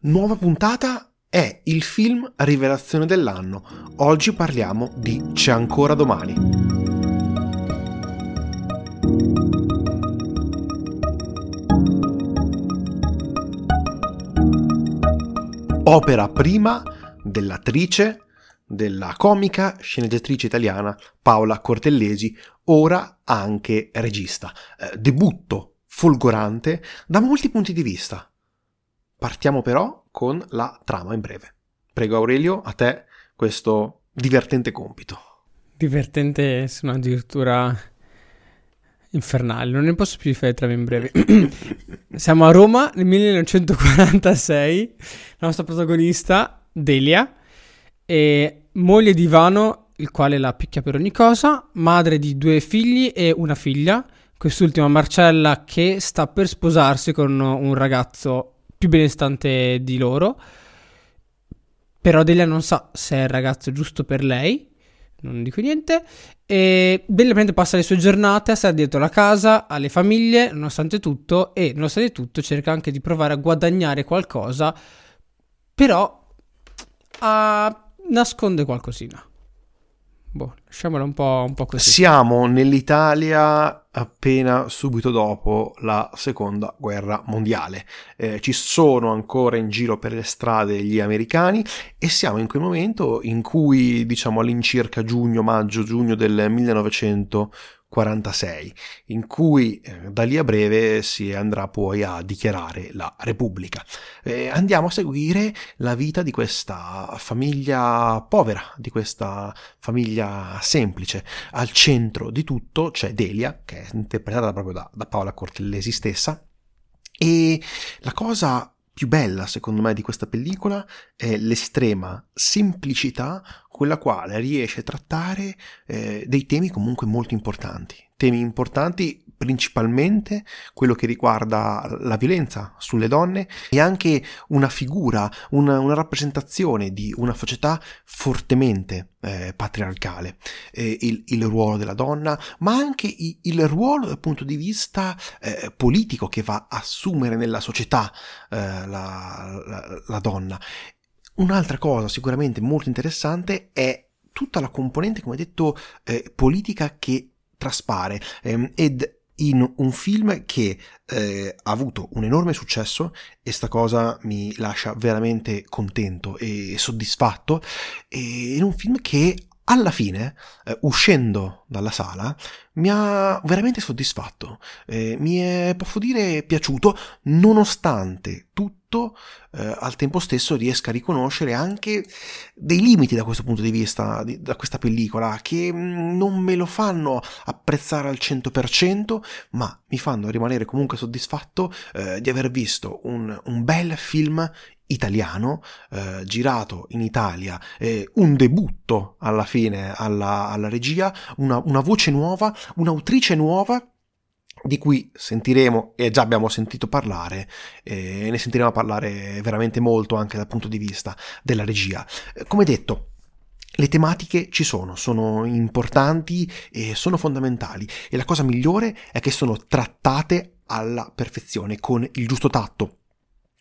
Nuova puntata è il film rivelazione dell'anno. Oggi parliamo di C'è ancora domani. Opera prima dell'attrice, della comica sceneggiatrice italiana Paola Cortellesi, ora anche regista. Eh, debutto folgorante da molti punti di vista. Partiamo però con la trama in breve. Prego Aurelio, a te questo divertente compito. Divertente sono addirittura infernali, non ne posso più di fare trama in breve. Siamo a Roma nel 1946, la nostra protagonista, Delia, è moglie di Ivano, il quale la picchia per ogni cosa, madre di due figli e una figlia, quest'ultima Marcella che sta per sposarsi con un ragazzo più benestante di loro. Però Delia non sa se è il ragazzo giusto per lei. Non dico niente. E Delia prende passa le sue giornate a stare dietro la casa, alle famiglie, nonostante tutto. E nonostante tutto cerca anche di provare a guadagnare qualcosa. Però a... nasconde qualcosina. Boh, lasciamola un po', un po' così. Siamo nell'Italia appena subito dopo la seconda guerra mondiale. Eh, ci sono ancora in giro per le strade gli americani e siamo in quel momento in cui, diciamo all'incirca giugno, maggio, giugno del 1900 46, in cui eh, da lì a breve si andrà poi a dichiarare la Repubblica. Eh, andiamo a seguire la vita di questa famiglia povera, di questa famiglia semplice. Al centro di tutto c'è Delia, che è interpretata proprio da, da Paola Cortellesi stessa, e la cosa più bella, secondo me, di questa pellicola è l'estrema semplicità con la quale riesce a trattare eh, dei temi comunque molto importanti. Temi importanti principalmente quello che riguarda la violenza sulle donne e anche una figura, una, una rappresentazione di una società fortemente eh, patriarcale, eh, il, il, ruolo della donna, ma anche il, il ruolo dal punto di vista eh, politico che va a assumere nella società eh, la, la, la donna. Un'altra cosa sicuramente molto interessante è tutta la componente, come detto, eh, politica che traspare ehm, ed in un film che eh, ha avuto un enorme successo e sta cosa mi lascia veramente contento e soddisfatto. E in un film che alla fine, eh, uscendo dalla sala, mi ha veramente soddisfatto, eh, mi è, posso dire, piaciuto, nonostante tutto, eh, al tempo stesso riesca a riconoscere anche dei limiti da questo punto di vista, di, da questa pellicola, che mm, non me lo fanno apprezzare al 100%, ma mi fanno rimanere comunque soddisfatto eh, di aver visto un, un bel film italiano, eh, girato in Italia, eh, un debutto alla fine alla, alla regia, una, una voce nuova, un'autrice nuova di cui sentiremo e già abbiamo sentito parlare e ne sentiremo parlare veramente molto anche dal punto di vista della regia. Eh, come detto, le tematiche ci sono, sono importanti e sono fondamentali e la cosa migliore è che sono trattate alla perfezione, con il giusto tatto,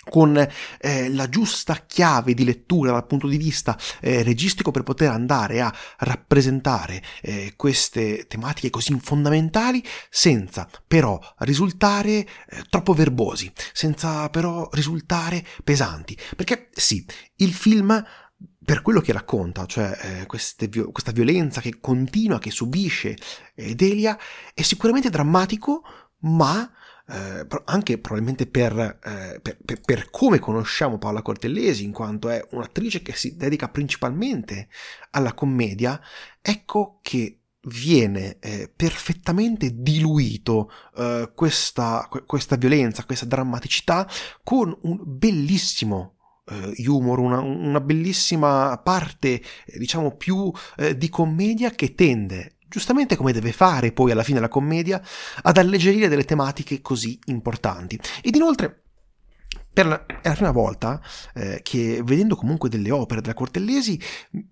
con eh, la giusta chiave di lettura dal punto di vista eh, registico per poter andare a rappresentare eh, queste tematiche così fondamentali senza però risultare eh, troppo verbosi, senza però risultare pesanti. Perché sì, il film per quello che racconta, cioè eh, queste, questa violenza che continua, che subisce eh, Delia, è sicuramente drammatico, ma eh, anche probabilmente per, eh, per, per, per, come conosciamo Paola Cortellesi, in quanto è un'attrice che si dedica principalmente alla commedia, ecco che viene eh, perfettamente diluito eh, questa, questa violenza, questa drammaticità con un bellissimo uh, humor, una, una, bellissima parte, eh, diciamo, più eh, di commedia che tende giustamente come deve fare poi alla fine la commedia, ad alleggerire delle tematiche così importanti. Ed inoltre la, è la prima volta eh, che vedendo comunque delle opere della Cortellesi,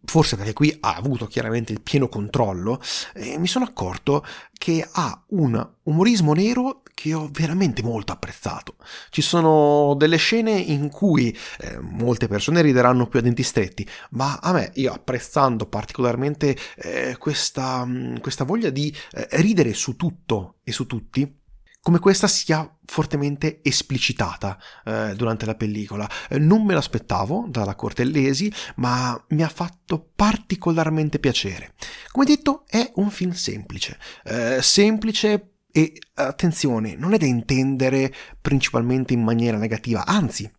forse perché qui ha avuto chiaramente il pieno controllo, eh, mi sono accorto che ha un umorismo nero che ho veramente molto apprezzato. Ci sono delle scene in cui eh, molte persone rideranno più a denti stretti, ma a me, io apprezzando particolarmente eh, questa, questa, voglia di eh, ridere su tutto e su tutti, come questa sia fortemente esplicitata eh, durante la pellicola. Eh, non me l'aspettavo dalla Cortellesi, ma mi ha fatto particolarmente piacere. Come detto, è un film semplice, eh, semplice e attenzione, non è da intendere principalmente in maniera negativa, anzi,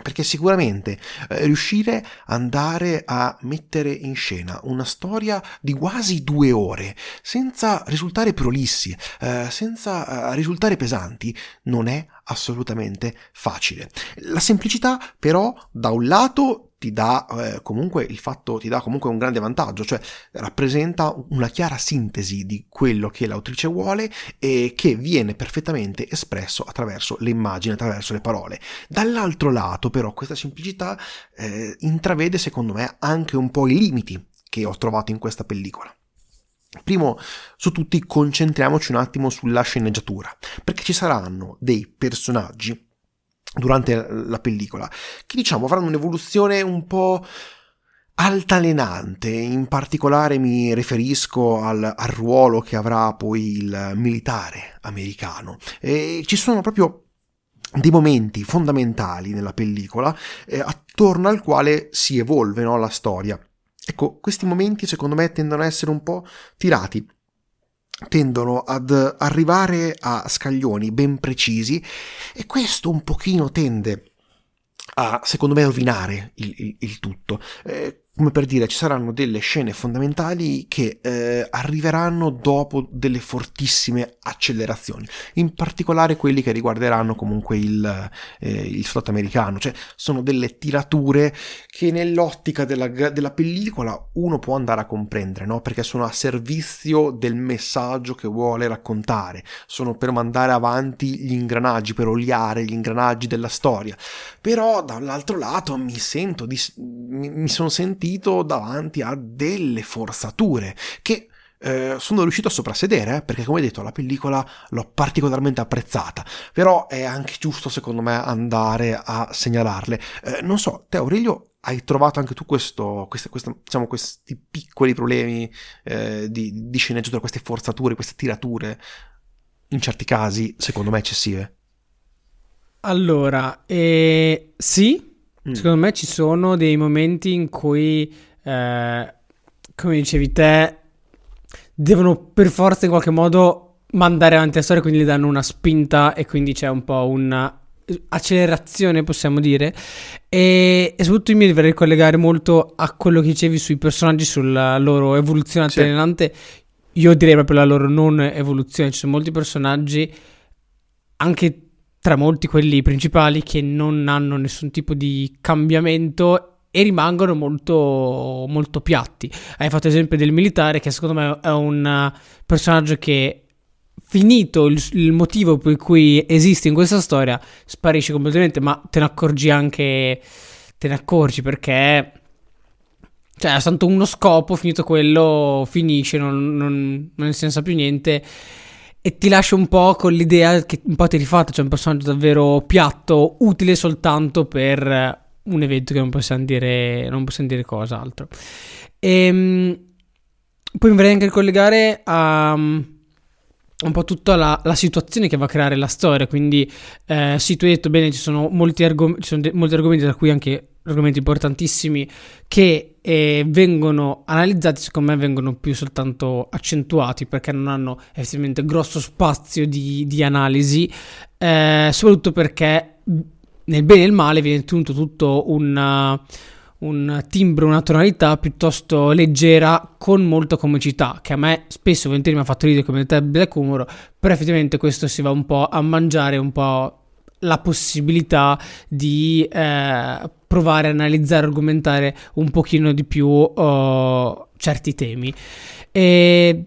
perché sicuramente eh, riuscire ad andare a mettere in scena una storia di quasi due ore senza risultare prolissi, eh, senza eh, risultare pesanti, non è assolutamente facile. La semplicità però da un lato ti dà eh, comunque il fatto ti dà comunque un grande vantaggio, cioè rappresenta una chiara sintesi di quello che l'autrice vuole e che viene perfettamente espresso attraverso le immagini, attraverso le parole. Dall'altro lato, però, questa semplicità eh, intravede, secondo me, anche un po' i limiti che ho trovato in questa pellicola. Primo su tutti concentriamoci un attimo sulla sceneggiatura, perché ci saranno dei personaggi durante la pellicola, che diciamo avranno un'evoluzione un po' altalenante, in particolare mi riferisco al, al ruolo che avrà poi il militare americano. E ci sono proprio dei momenti fondamentali nella pellicola eh, attorno al quale si evolve no, la storia. Ecco, questi momenti secondo me tendono a essere un po' tirati tendono ad arrivare a scaglioni ben precisi e questo un pochino tende a, secondo me, rovinare il, il, il tutto. Eh, come per dire, ci saranno delle scene fondamentali che eh, arriveranno dopo delle fortissime accelerazioni, in particolare quelli che riguarderanno comunque il, eh, il slot americano, cioè sono delle tirature che nell'ottica della, della pellicola uno può andare a comprendere, no? perché sono a servizio del messaggio che vuole raccontare, sono per mandare avanti gli ingranaggi, per oliare gli ingranaggi della storia, però dall'altro lato mi sento, di, mi, mi sono sentito sentito davanti a delle forzature che eh, sono riuscito a soprassedere eh, perché come detto la pellicola l'ho particolarmente apprezzata. Però è anche giusto secondo me andare a segnalarle. Eh, non so te Aurelio hai trovato anche tu questo, queste, queste, diciamo, questi piccoli problemi eh, di, di sceneggiatura queste forzature queste tirature in certi casi secondo me eccessive? Allora eh, Mm. Secondo me ci sono dei momenti in cui, eh, come dicevi te, devono per forza in qualche modo mandare avanti la storia, quindi gli danno una spinta e quindi c'è un po' un'accelerazione, possiamo dire. E, e soprattutto io mi dovrei collegare molto a quello che dicevi sui personaggi, sulla loro evoluzione altalenante. Sì. Io direi proprio la loro non evoluzione. Ci sono molti personaggi, anche tra molti quelli principali che non hanno nessun tipo di cambiamento e rimangono molto, molto piatti. Hai fatto esempio del militare che secondo me è un personaggio che finito il, il, motivo per cui esiste in questa storia sparisce completamente ma te ne accorgi anche te ne accorgi perché cioè è tanto uno scopo finito quello finisce non, non, non ne senza più niente e ti lascia un po' con l'idea che un po' ti rifatta, cioè un personaggio davvero piatto, utile soltanto per un evento che non possiamo dire, non possiamo dire cos'altro. E, ehm, poi mi vorrei anche ricollegare a um, un po' tutta la, la, situazione che va a creare la storia. Quindi, eh, sì, tu hai detto bene, ci sono molti, argom- ci sono de- molti argomenti, tra cui anche argomenti importantissimi, che e vengono analizzati, secondo me vengono più soltanto accentuati perché non hanno effettivamente grosso spazio di, di analisi, eh, soprattutto perché nel bene e nel male viene tenuto tutto un, un timbro, una tonalità piuttosto leggera con molta comicità, che a me spesso volentieri mi ha fatto ridere come te Black Humor, però effettivamente questo si va un po' a mangiare un po' la possibilità di eh, provare a analizzare, argomentare un pochino di più uh, certi temi. E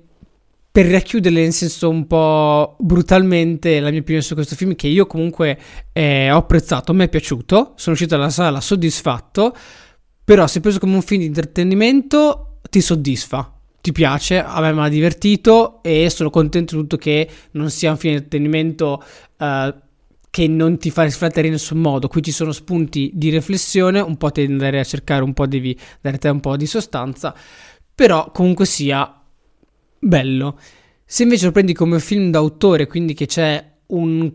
per racchiudere in senso un po' brutalmente la mia opinione su questo film che io comunque eh, ho apprezzato, mi è piaciuto, sono uscito dalla sala soddisfatto, però se preso come un film di intrattenimento ti soddisfa, ti piace, a me mi ha divertito e sono contento di tutto che non sia un film di intrattenimento uh, che non ti fa riflettere in nessun modo. Qui ci sono spunti di riflessione, un po' devi andare a cercare, un po' devi dare te un po' di sostanza, però comunque sia bello. Se invece lo prendi come un film d'autore, quindi che c'è un,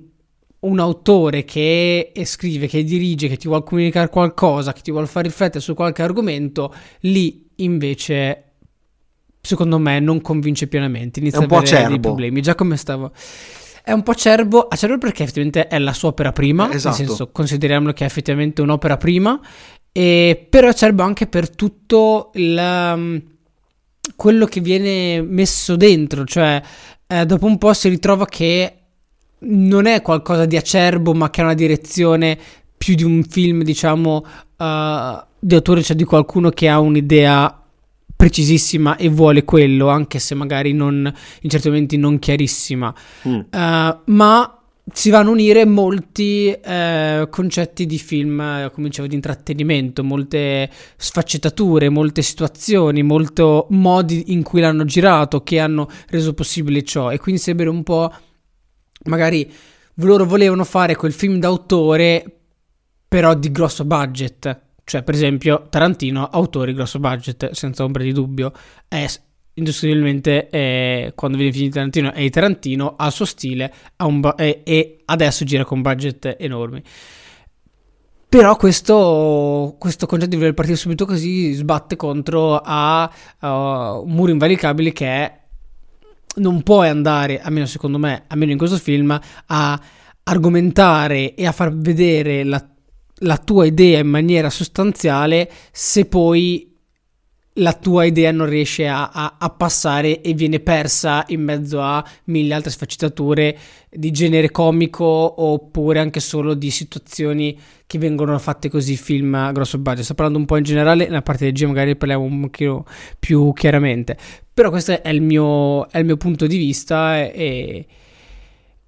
un autore che scrive, che dirige, che ti vuole comunicare qualcosa, che ti vuole far riflettere su qualche argomento, lì invece secondo me non convince pienamente. Inizia a avere acerbo. dei problemi. Già come stavo. È un po' acerbo, acerbo perché effettivamente è la sua opera prima, Esatto. nel senso consideriamolo che è effettivamente un'opera prima, e, però è acerbo anche per tutto il, quello che viene messo dentro, cioè eh, dopo un po' si ritrova che non è qualcosa di acerbo, ma che ha una direzione più di un film, diciamo, uh, di autore, cioè di qualcuno che ha un'idea precisissima e vuole quello, anche se magari non in certi momenti non chiarissima. Mm. Uh, ma si vanno a unire molti eh, concetti di film, eh, come dicevo, di intrattenimento, molte sfaccettature, molte situazioni, molti modi in cui l'hanno girato che hanno reso possibile ciò. E quindi sembra un po'. Magari loro volevano fare quel film d'autore, però di grosso budget. Cioè, per esempio, Tarantino, autore grosso budget, senza ombra di dubbio, è indiscutibilmente eh, quando viene finito Tarantino è Tarantino, ha il suo stile bu- e, e, adesso gira con budget enormi. Però questo, questo concetto di voler partire subito così sbatte contro a uh, un muro invalicabile che non puoi andare, almeno secondo me, almeno in questo film, a argomentare e a far vedere la, la tua idea in maniera sostanziale se poi la tua idea non riesce a, a, a, passare e viene persa in mezzo a mille altre sfaccettature di genere comico oppure anche solo di situazioni che vengono fatte così film a grosso budget. Sto parlando un po' in generale, nella parte del G magari parliamo un pochino più chiaramente, però questo è il mio, è il mio punto di vista e,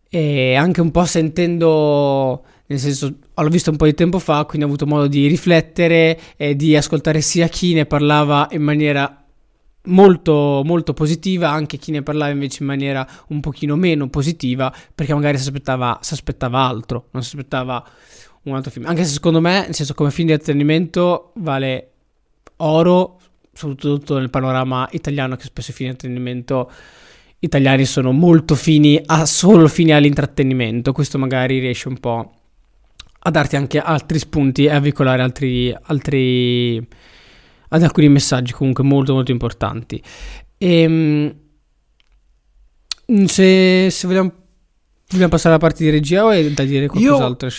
e anche un po' sentendo nel senso l'ho visto un po' di tempo fa, quindi ho avuto modo di riflettere e di ascoltare sia chi ne parlava in maniera molto molto positiva, anche chi ne parlava invece in maniera un pochino meno positiva, perché magari si aspettava, si aspettava altro, non si aspettava un altro film. Anche se secondo me, nel senso come film di intrattenimento vale oro, soprattutto nel panorama italiano, che spesso i film di intrattenimento italiani sono molto fini a solo fini all'intrattenimento. Questo magari riesce un po' a darti anche altri spunti e a veicolare altri, altri ad alcuni messaggi comunque molto molto importanti. E, se, se vogliamo Vogliamo passare alla parte di regia o è da dire qualcos'altro? Io,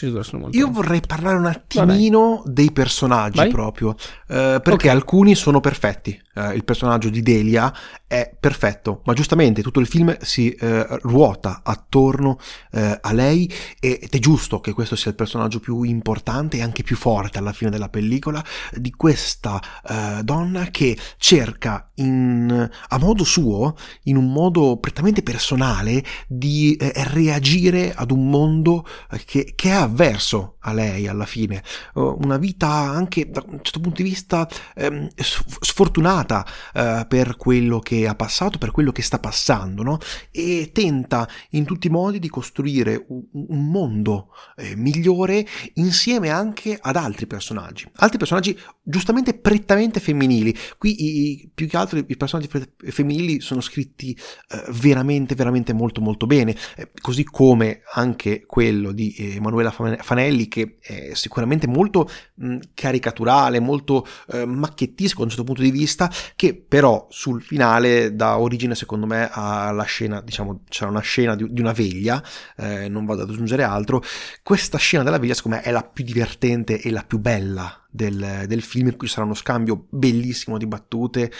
io vorrei parlare un attimino Vabbè. dei personaggi Vai. proprio, eh, perché okay. alcuni sono perfetti. Eh, il personaggio di Delia è perfetto, ma giustamente tutto il film si eh, ruota attorno eh, a lei ed è giusto che questo sia il personaggio più importante e anche più forte alla fine della pellicola di questa eh, donna che cerca in, a modo suo, in un modo prettamente personale, di eh, reagire ad un mondo che, che, è avverso a lei alla fine. Uh, una vita anche da un certo punto di vista ehm, sfortunata eh, per quello che ha passato, per quello che sta passando, no? E tenta in tutti i modi di costruire un, un mondo eh, migliore insieme anche ad altri personaggi. Altri personaggi giustamente prettamente femminili. Qui i, più che altro i personaggi femminili sono scritti eh, veramente, veramente molto, molto bene. Eh, così come anche quello di Emanuela Fanelli, che è sicuramente molto mh, caricaturale, molto eh, macchiettisco da un certo punto di vista, che però sul finale dà origine, secondo me, alla scena, diciamo, c'era una scena di, di una veglia, eh, non vado ad aggiungere altro. Questa scena della veglia, secondo me, è la più divertente e la più bella del, del film, in cui sarà uno scambio bellissimo di battute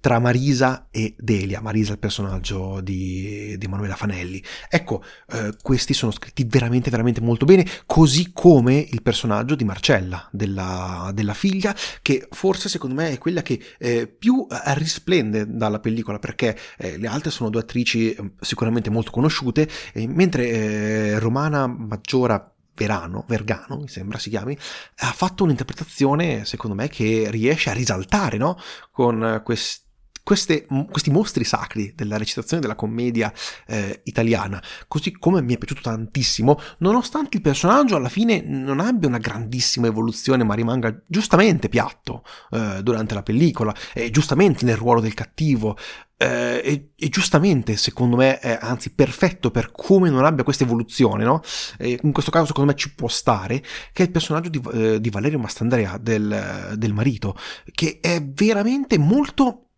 tra Marisa e Delia, Marisa il personaggio di, di Emanuela Fanelli. Ecco, eh, questi sono scritti veramente, veramente molto bene, così come il personaggio di Marcella, della, della figlia, che forse secondo me è quella che eh, più eh, risplende dalla pellicola, perché eh, le altre sono due attrici eh, sicuramente molto conosciute, mentre eh, Romana Maggiora Verano, Vergano, mi sembra si chiami, ha fatto un'interpretazione, secondo me, che riesce a risaltare, no? Con questi queste, questi mostri sacri della recitazione della commedia eh, italiana, così come mi è piaciuto tantissimo, nonostante il personaggio alla fine non abbia una grandissima evoluzione, ma rimanga giustamente piatto eh, durante la pellicola, e giustamente nel ruolo del cattivo, eh, e, e, giustamente secondo me è anzi perfetto per come non abbia questa evoluzione, no? E in questo caso secondo me ci può stare, che è il personaggio di, eh, di Valerio Mastandrea, del, del marito, che è veramente molto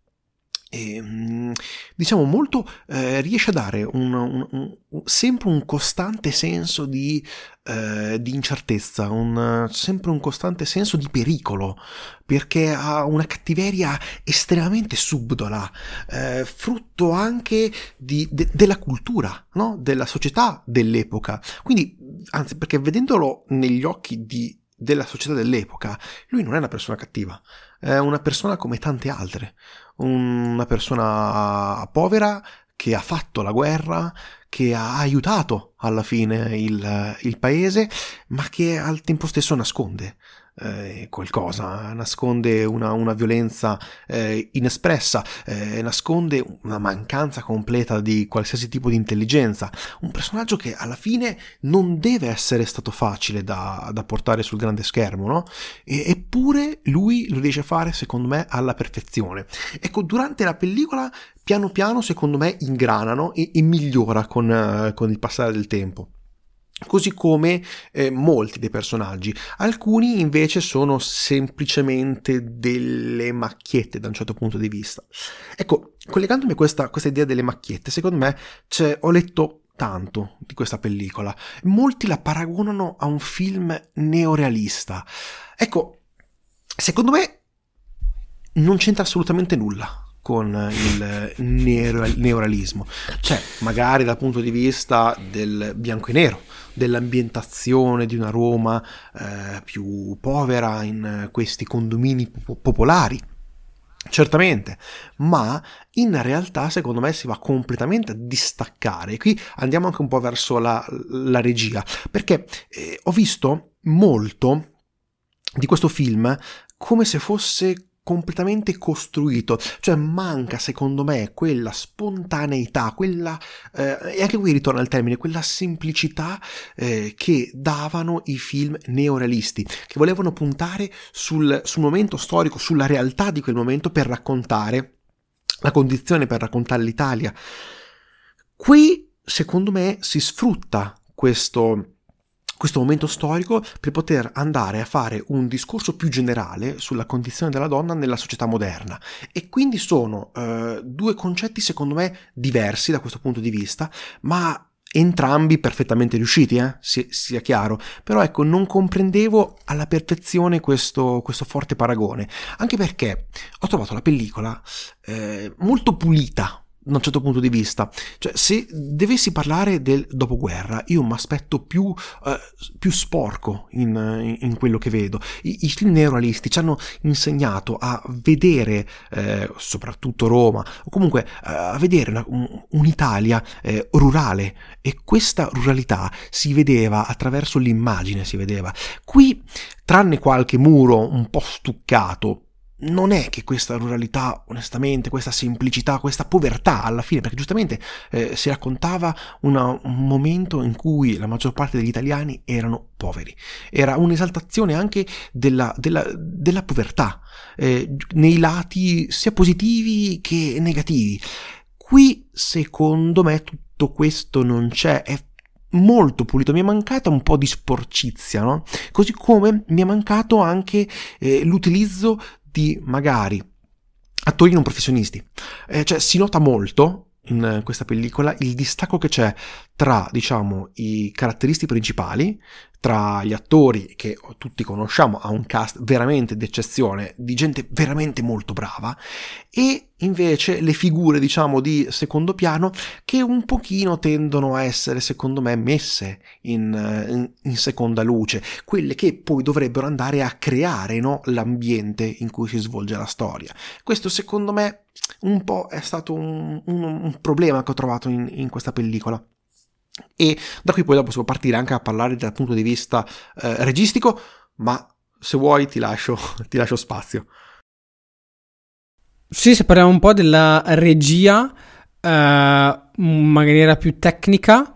e, ehm, diciamo molto eh, riesce a dare un, un, un, sempre un costante senso di, eh, di incertezza, sempre un costante senso di pericolo, perché ha una cattiveria estremamente subdola, eh, frutto anche di, de, della cultura, no? della società dell'epoca. Quindi, anzi, perché vedendolo negli occhi di, della società dell'epoca, lui non è una persona cattiva, è una persona come tante altre una persona povera che ha fatto la guerra, che ha aiutato alla fine il, il paese, ma che al tempo stesso nasconde eh, qualcosa, nasconde una, una violenza eh, inespressa, eh, nasconde una mancanza completa di qualsiasi tipo di intelligenza. Un personaggio che alla fine non deve essere stato facile da, da portare sul grande schermo, no? E, eppure lui lo riesce a fare, secondo me, alla perfezione. Ecco, durante la pellicola, piano piano, secondo me, ingranano e, e migliora con, uh, con il passare del tempo così come eh, molti dei personaggi. Alcuni invece sono semplicemente delle macchiette da un certo punto di vista. Ecco, collegandomi a questa, questa idea delle macchiette, secondo me ho letto tanto di questa pellicola. Molti la paragonano a un film neorealista. Ecco, secondo me non c'entra assolutamente nulla con il neorealismo. Cioè, magari dal punto di vista del bianco e nero, dell'ambientazione di una Roma eh, più povera in questi condomini popolari. Certamente, ma in realtà secondo me si va completamente a distaccare. Qui andiamo anche un po' verso la, la regia, perché eh, ho visto molto di questo film come se fosse completamente costruito, cioè manca secondo me quella spontaneità, quella, eh, e anche qui ritorna il termine, quella semplicità eh, che davano i film neorealisti, che volevano puntare sul, sul momento storico, sulla realtà di quel momento per raccontare la condizione, per raccontare l'Italia. Qui secondo me si sfrutta questo questo momento storico per poter andare a fare un discorso più generale sulla condizione della donna nella società moderna. E quindi sono eh, due concetti secondo me diversi da questo punto di vista, ma entrambi perfettamente riusciti, eh? si, sia chiaro, però ecco non comprendevo alla perfezione questo, questo, forte paragone, anche perché ho trovato la pellicola eh, molto pulita, da un certo punto di vista. Cioè, se dovessi parlare del dopoguerra, io mi aspetto più, eh, più sporco in, in, quello che vedo. I, i film neorealisti ci hanno insegnato a vedere, eh, soprattutto Roma, o comunque eh, a vedere una, un, un'Italia eh, rurale e questa ruralità si vedeva attraverso l'immagine, si vedeva. Qui, tranne qualche muro un po' stuccato, non è che questa ruralità, onestamente, questa semplicità, questa povertà alla fine, perché giustamente eh, si raccontava una, un momento in cui la maggior parte degli italiani erano poveri. Era un'esaltazione anche della, della, della povertà, eh, nei lati sia positivi che negativi. Qui, secondo me, tutto questo non c'è, è molto pulito, mi è mancata un po' di sporcizia, no? Così come mi è mancato anche eh, l'utilizzo di magari attori non professionisti. Eh, cioè si nota molto in questa pellicola il distacco che c'è tra, diciamo, i caratteristi principali, tra gli attori che tutti conosciamo, ha un cast veramente d'eccezione, di gente veramente molto brava, e invece le figure, diciamo, di secondo piano che un pochino tendono a essere, secondo me, messe in, in, in seconda luce, quelle che poi dovrebbero andare a creare no, l'ambiente in cui si svolge la storia. Questo, secondo me, un po' è stato un, un, un problema che ho trovato in, in questa pellicola. E da qui poi dopo si può partire anche a parlare dal punto di vista eh, registico, ma se vuoi ti lascio, ti lascio spazio. Sì, se parliamo un po' della regia, eh, in maniera più tecnica,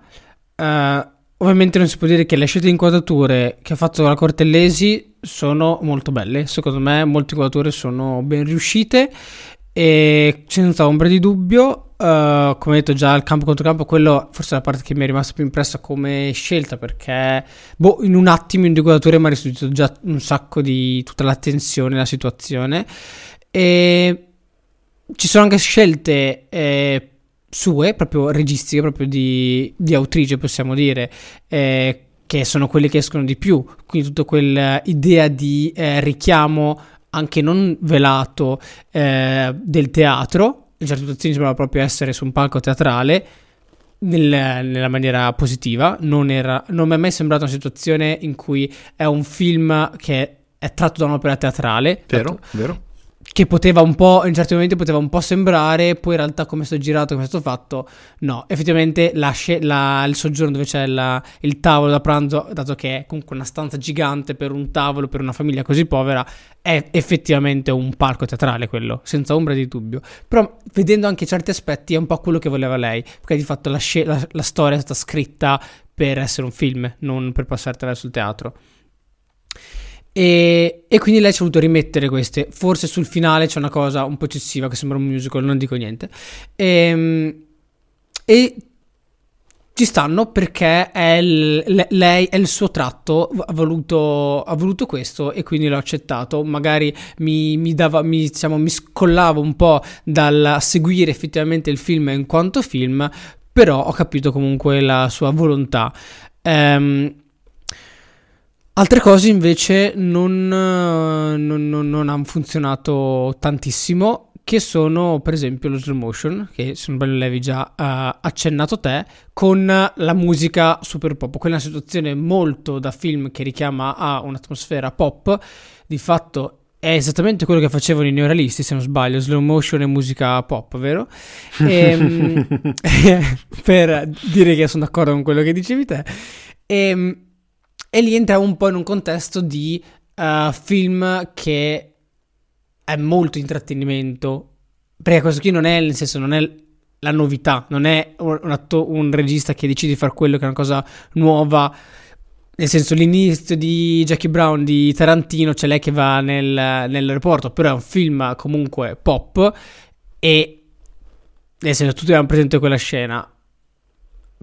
eh, ovviamente non si può dire che le scelte di inquadrature che ha fatto la Cortellesi sono molto belle, secondo me molte inquadrature sono ben riuscite e senza ombra di dubbio, uh, come detto già il campo contro campo, quello forse è la parte che mi è rimasta più impressa come scelta perché boh, in un attimo due quadrature mi ha restituito già un sacco di tutta la tensione, la situazione. E ci sono anche scelte eh, sue, proprio registiche, proprio di, di autrice possiamo dire, eh, che sono quelle che escono di più, quindi tutta quell'idea di eh, richiamo anche non velato eh, del teatro, in certe situazioni sembrava proprio essere su un palco teatrale, nel, nella maniera positiva, non, era, non mi è mai sembrata una situazione in cui è un film che è tratto da un'opera teatrale. Vero, vero che poteva un po', in certi momenti poteva un po' sembrare, poi in realtà come sto girato, come è stato fatto, no, effettivamente la, la, il soggiorno dove c'è la, il tavolo da pranzo, dato che è comunque una stanza gigante per un tavolo, per una famiglia così povera, è effettivamente un palco teatrale quello, senza ombra di dubbio. Però vedendo anche certi aspetti è un po' quello che voleva lei, perché di fatto la, la storia è stata scritta per essere un film, non per passare attraverso il teatro. E, e, quindi lei ci ha voluto rimettere queste. Forse sul finale c'è una cosa un po' eccessiva che sembra un musical, non dico niente. E, ehm, e ci stanno perché è il, lei è il suo tratto, ha voluto, ha voluto, questo e quindi l'ho accettato. Magari mi, mi, dava, mi, diciamo, mi scollavo un po' dal seguire effettivamente il film in quanto film, però ho capito comunque la sua volontà. Um, Altre cose invece non, non, non, non hanno funzionato tantissimo, che sono per esempio lo slow motion, che se non bello l'avevi già uh, accennato te, con la musica super pop. Quella è una situazione molto da film che richiama a un'atmosfera pop, di fatto è esattamente quello che facevano i neorealisti, se non sbaglio, slow motion e musica pop, vero? E, ehm, per dire che sono d'accordo con quello che dicevi te. E, ehm, e lì entriamo un po' in un contesto di uh, film che è molto intrattenimento. Perché questo qui non è, nel senso, non è la novità, non è un, atto, un regista che decide di fare quello che è una cosa nuova. Nel senso, l'inizio di Jackie Brown di Tarantino c'è lei che va nel, nell'aeroporto, però è un film comunque pop e nel senso tutti abbiamo presente quella scena.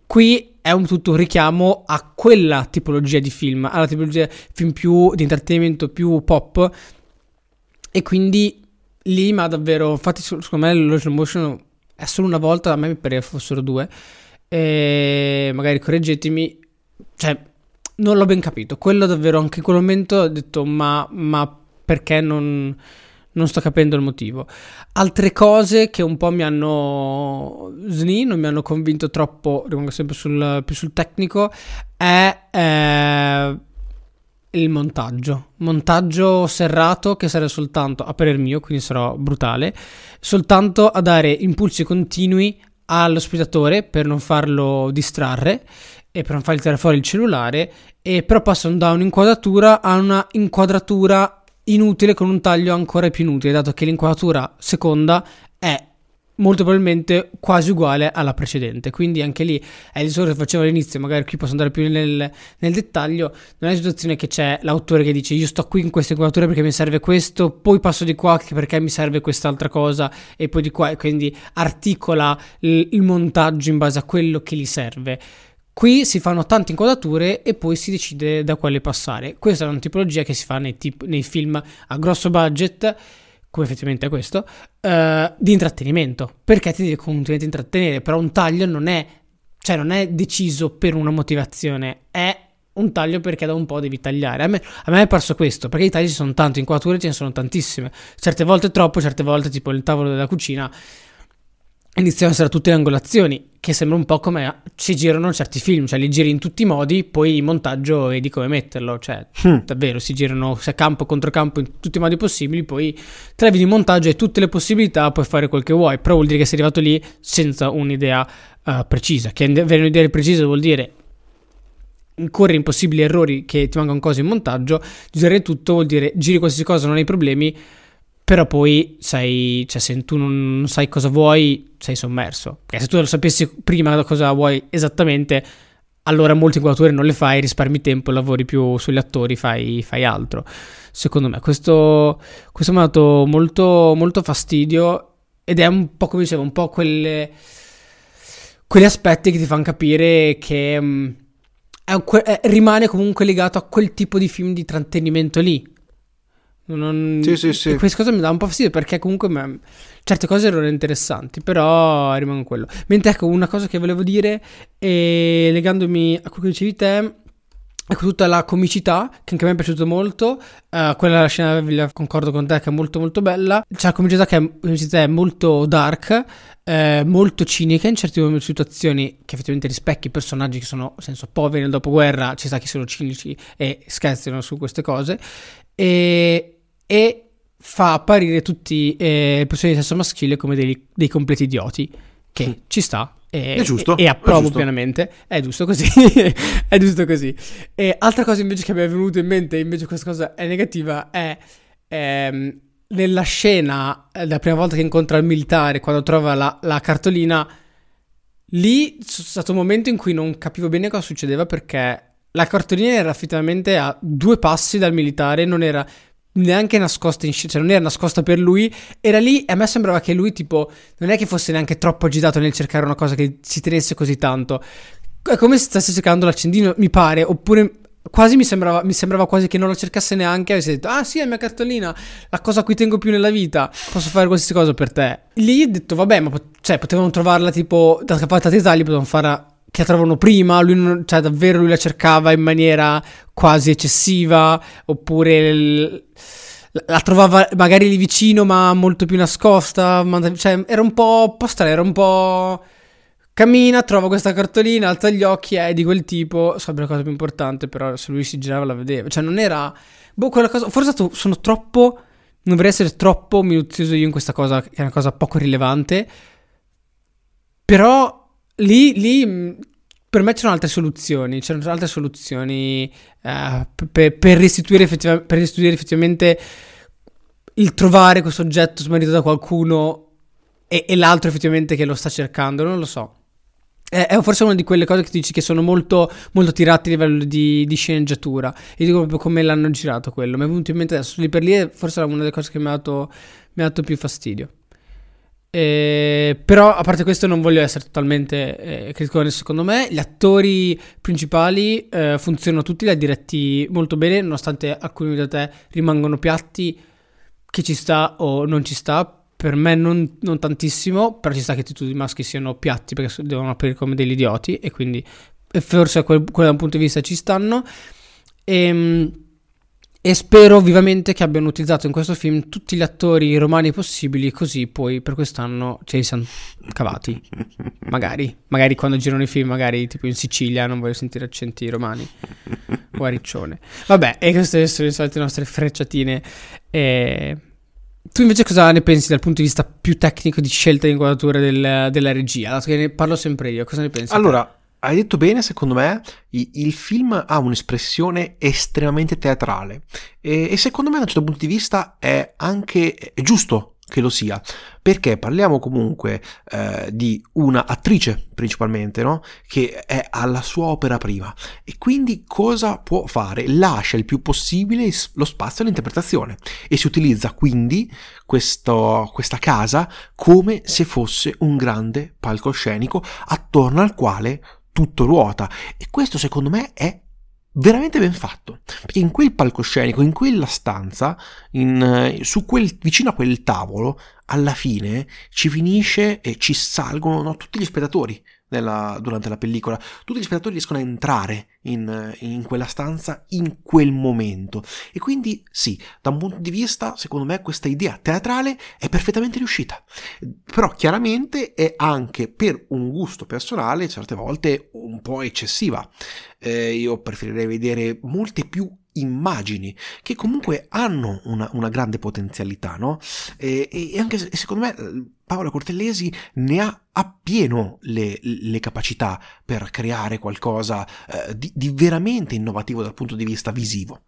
Qui è un tutto un richiamo a quella tipologia di film, alla tipologia film più di intrattenimento, più pop. E quindi lì ma davvero, infatti secondo me lo slow motion è solo una volta, a me mi pareva fossero due. E magari correggetemi, cioè non l'ho ben capito. Quello davvero anche in quel momento ho detto ma, ma perché non non sto capendo il motivo. Altre cose che un po' mi hanno sni, non mi hanno convinto troppo, rimango sempre sul, più sul tecnico, è eh, il montaggio. Montaggio serrato che serve soltanto, a parer mio, quindi sarò brutale, soltanto a dare impulsi continui allo spettatore per non farlo distrarre e per non fargli tirare fuori il cellulare e però passano da un'inquadratura a una inquadratura inutile con un taglio ancora più inutile, dato che l'inquadratura seconda è molto probabilmente quasi uguale alla precedente. Quindi anche lì è il discorso che facevo all'inizio, magari qui posso andare più nel, nel, dettaglio. Non è una situazione che c'è l'autore che dice io sto qui in questa inquadratura perché mi serve questo, poi passo di qua perché mi serve quest'altra cosa e poi di qua e quindi articola il, il montaggio in base a quello che gli serve. Qui si fanno tante inquadrature e poi si decide da quale passare. Questa è una tipologia che si fa nei, tip- nei film a grosso budget, come effettivamente è questo, uh, di intrattenimento. Perché ti devi continuamente intrattenere, però un taglio non è, cioè non è deciso per una motivazione, è un taglio perché da un po' devi tagliare. A me, a me è parso questo, perché i tagli ci sono tanti, inquadrature ce ne sono tantissime. Certe volte troppo, certe volte tipo il tavolo della cucina iniziano a essere tutte le angolazioni, che sembra un po' come si girano certi film, cioè li giri in tutti i modi, poi in montaggio vedi come metterlo, cioè hmm. davvero si girano campo contro campo in tutti i modi possibili, poi tre video di montaggio e tutte le possibilità puoi fare quel che vuoi, però vuol dire che sei arrivato lì senza un'idea uh, precisa, che avere un'idea precisa vuol dire incorrere in possibili errori che ti mancano cose in montaggio, girare tutto vuol dire giri qualsiasi cosa, non hai problemi, però poi sei, cioè se tu non sai cosa vuoi, sei sommerso. Perché se tu lo sapessi prima cosa vuoi esattamente, allora molte inquadrature non le fai, risparmi tempo, lavori più sugli attori, fai, fai altro. Secondo me questo, questo mi ha dato molto, molto fastidio ed è un po' come dicevo, un po' quelle, quegli aspetti che ti fanno capire che... Mh, mm, è, rimane comunque legato a quel tipo di film di intrattenimento lì. Non... Sì, sì, sì. Questa cosa mi dà un po' fastidio perché comunque me... certe cose erano interessanti, però rimango quello. Mentre ecco, una cosa che volevo dire, e legandomi a quello che dicevi te, Ecco tutta la comicità che anche a me è piaciuto molto. Uh, quella della scena, concordo con te, che è molto molto bella. C'è la comicità che è, è molto dark, eh, molto cinica in certe situazioni che effettivamente rispecchi i personaggi che sono, senso, poveri nel dopoguerra. Ci sta che sono cinici e scherzano su queste cose. E, e fa apparire tutti eh, i personaggi di sesso maschile come dei, dei completi idioti. Che mm. ci sta, e, è giusto. E, e approvo è giusto. pienamente. È giusto così. è giusto così. E altra cosa invece che mi è venuta in mente, invece questa cosa è negativa, è ehm, nella scena, eh, la prima volta che incontra il militare, quando trova la, la cartolina, lì c'è stato un momento in cui non capivo bene cosa succedeva perché la cartolina era effettivamente a due passi dal militare, non era neanche nascosta in scena, cioè non era nascosta per lui, era lì e a me sembrava che lui tipo non è che fosse neanche troppo agitato nel cercare una cosa che si tenesse così tanto. È come se stesse cercando l'accendino, mi pare, oppure quasi mi sembrava, mi sembrava quasi che non lo cercasse neanche, avesse detto "Ah, sì, è mia cartolina, la cosa a cui tengo più nella vita, posso fare qualsiasi cosa per te". Lì ho detto "Vabbè, ma pot- cioè, potevano trovarla tipo da fatta dei tagli, potevano farla che la trovano prima, lui non, cioè davvero lui la cercava in maniera quasi eccessiva, oppure l, la trovava magari lì vicino ma molto più nascosta, ma, cioè era un po', po strano, era un po'... Cammina, trova questa cartolina, alza gli occhi, è di quel tipo, sarebbe la cosa più importante, però se lui si girava la vedeva, cioè non era... Boh, quella cosa, forse sono troppo... Non vorrei essere troppo minuzioso io in questa cosa, che è una cosa poco rilevante, però lì, lì mm, per me c'erano altre soluzioni, c'erano altre soluzioni uh, per, per, restituire per, restituire effettivamente il trovare questo oggetto smarrito da qualcuno e, e, l'altro effettivamente che lo sta cercando, non lo so. È, forse una di quelle cose che dici che sono molto, molto tirate a livello di, di sceneggiatura. E dico proprio come l'hanno girato quello. Mi è venuto in mente adesso, lì per lì, forse era una delle cose che mi ha dato, mi ha dato più fastidio. Eh, però a parte questo non voglio essere totalmente eh, critico secondo me. Gli attori principali eh, funzionano tutti li ha diretti molto bene nonostante alcuni da te rimangono piatti. Che ci sta o non ci sta per me non, non tantissimo però ci sta che tutti i maschi siano piatti perché devono apparire come degli idioti e quindi forse quel, quel da un punto di vista ci stanno. Ehm, e spero vivamente che abbiano utilizzato in questo film tutti gli attori romani possibili, così poi per quest'anno ce li siamo cavati. magari, magari quando girano i film, magari tipo in Sicilia, non voglio sentire accenti romani. O a Riccione. Vabbè, e queste sono le solite nostre frecciatine. E... Tu invece cosa ne pensi dal punto di vista più tecnico di scelta di inquadratura del, della regia? Dato che ne parlo sempre io, cosa ne pensi? Allora, hai detto bene, secondo me, il film ha un'espressione estremamente teatrale e, e secondo me da un certo punto di vista è anche è giusto che lo sia, perché parliamo comunque eh, di una attrice principalmente, no? che è alla sua opera prima e quindi cosa può fare? Lascia il più possibile lo spazio all'interpretazione e si utilizza quindi questo, questa casa come se fosse un grande palcoscenico attorno al quale tutto ruota. E questo secondo me è veramente ben fatto. Perché in quel palcoscenico in quella stanza in, eh, quel, vicino a quel tavolo alla fine ci finisce e ci salgono no, tutti gli spettatori nella, durante la pellicola. Tutti gli spettatori riescono a entrare in, in, quella stanza in quel momento. E quindi sì, da un punto di vista, secondo me, questa idea teatrale è perfettamente riuscita. Però chiaramente è anche per un gusto personale, certe volte un po' eccessiva. Eh, io preferirei vedere molte più immagini che comunque hanno una, una grande potenzialità, no? E, e anche secondo me Paola Cortellesi ne ha appieno le, le capacità per creare qualcosa eh, di, di veramente innovativo dal punto di vista visivo.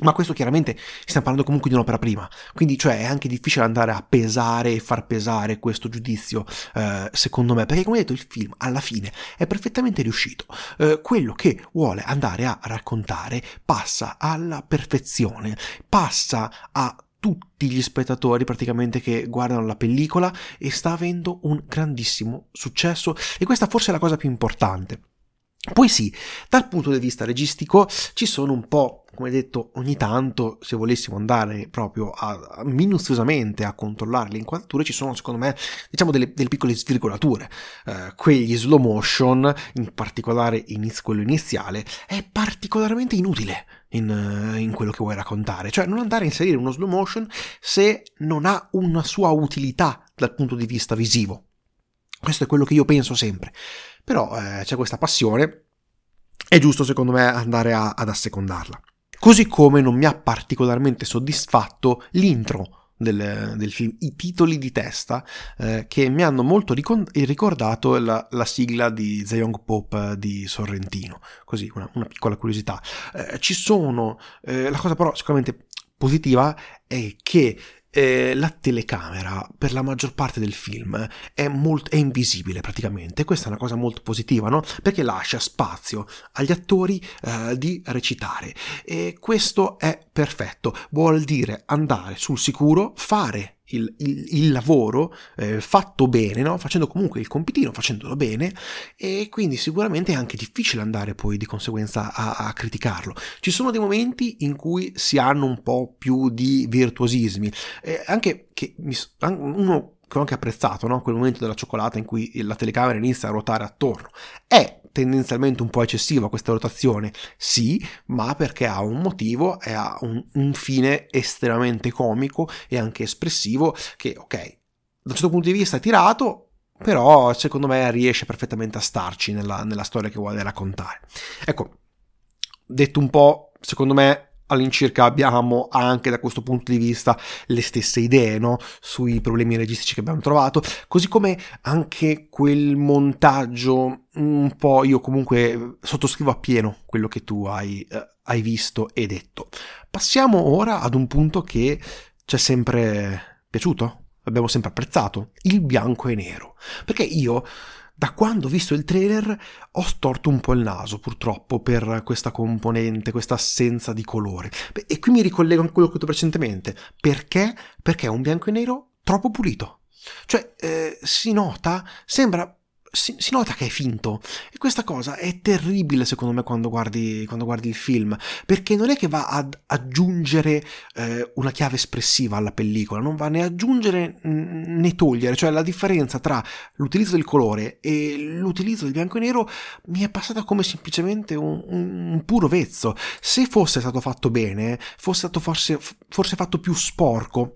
Ma questo chiaramente stiamo parlando comunque di un'opera prima, quindi cioè è anche difficile andare a pesare e far pesare questo giudizio, eh, secondo me, perché come detto il film alla fine è perfettamente riuscito. Eh, quello che vuole andare a raccontare passa alla perfezione, passa a tutti gli spettatori praticamente che guardano la pellicola e sta avendo un grandissimo successo e questa forse è la cosa più importante. Poi sì, dal punto di vista registico ci sono un po', come detto, ogni tanto, se volessimo andare proprio a, a minuziosamente a controllare le inquadrature, ci sono secondo me, diciamo, delle, delle piccole svirgolature. Eh, quegli slow motion, in particolare inizio, quello iniziale, è particolarmente inutile in, in, quello che vuoi raccontare. Cioè non andare a inserire uno slow motion se non ha una sua utilità dal punto di vista visivo. Questo è quello che io penso sempre. Però eh, c'è questa passione, è giusto secondo me andare a, ad assecondarla. Così come non mi ha particolarmente soddisfatto l'intro del, del, film, i titoli di testa eh, che mi hanno molto ricordato la, la, sigla di The Young Pope di Sorrentino. Così, una, una piccola curiosità. Eh, ci sono, eh, la cosa però sicuramente positiva è che eh, la telecamera per la maggior parte del film è, molt- è invisibile praticamente. Questa è una cosa molto positiva, no? Perché lascia spazio agli attori eh, di recitare. E questo è perfetto. Vuol dire andare sul sicuro, fare il, il, il lavoro eh, fatto bene, no? facendo comunque il compitino, facendolo bene, e quindi sicuramente è anche difficile andare poi di conseguenza a, a criticarlo. Ci sono dei momenti in cui si hanno un po' più di virtuosismi, eh, anche che mi, uno che ho anche apprezzato, no? quel momento della cioccolata in cui la telecamera inizia a ruotare attorno. È tendenzialmente un po' eccessiva questa rotazione, sì, ma perché ha un motivo e ha un, un fine estremamente comico e anche espressivo che, ok, da un certo punto di vista è tirato, però secondo me riesce perfettamente a starci nella, nella storia che vuole raccontare. Ecco, detto un po', secondo me all'incirca abbiamo anche da questo punto di vista le stesse idee no? sui problemi registici che abbiamo trovato, così come anche quel montaggio un po' io comunque sottoscrivo appieno quello che tu hai, eh, hai visto e detto. Passiamo ora ad un punto che ci è sempre piaciuto, abbiamo sempre apprezzato, il bianco e nero, perché io da quando ho visto il trailer ho storto un po' il naso purtroppo per questa componente, questa assenza di colore. E qui mi ricollego a quello che ho detto precedentemente. Perché? Perché è un bianco e nero troppo pulito. Cioè, eh, si nota, sembra si, si, nota che è finto. E questa cosa è terribile secondo me quando guardi, quando guardi il film perché non è che va ad aggiungere eh, una chiave espressiva alla pellicola non va né aggiungere né togliere. Cioè la differenza tra l'utilizzo del colore e l'utilizzo del bianco e nero mi è passata come semplicemente un, un puro vezzo. Se fosse stato fatto bene fosse stato forse, forse fatto più sporco